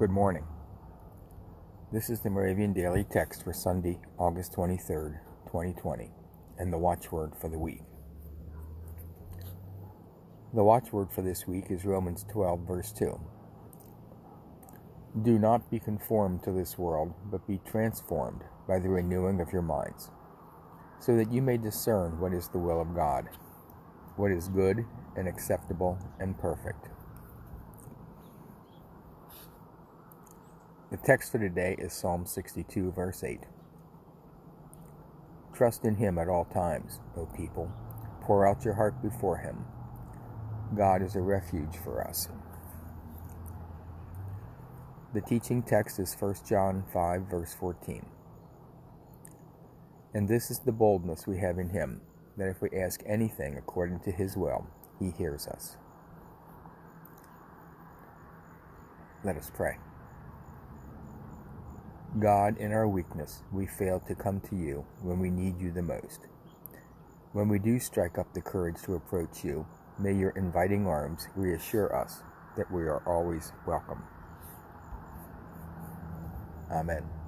Good morning. This is the Moravian Daily Text for Sunday, August 23rd, 2020, and the watchword for the week. The watchword for this week is Romans 12, verse 2. Do not be conformed to this world, but be transformed by the renewing of your minds, so that you may discern what is the will of God, what is good and acceptable and perfect. The text for today is Psalm 62, verse 8. Trust in Him at all times, O people. Pour out your heart before Him. God is a refuge for us. The teaching text is 1 John 5, verse 14. And this is the boldness we have in Him, that if we ask anything according to His will, He hears us. Let us pray. God, in our weakness, we fail to come to you when we need you the most. When we do strike up the courage to approach you, may your inviting arms reassure us that we are always welcome. Amen.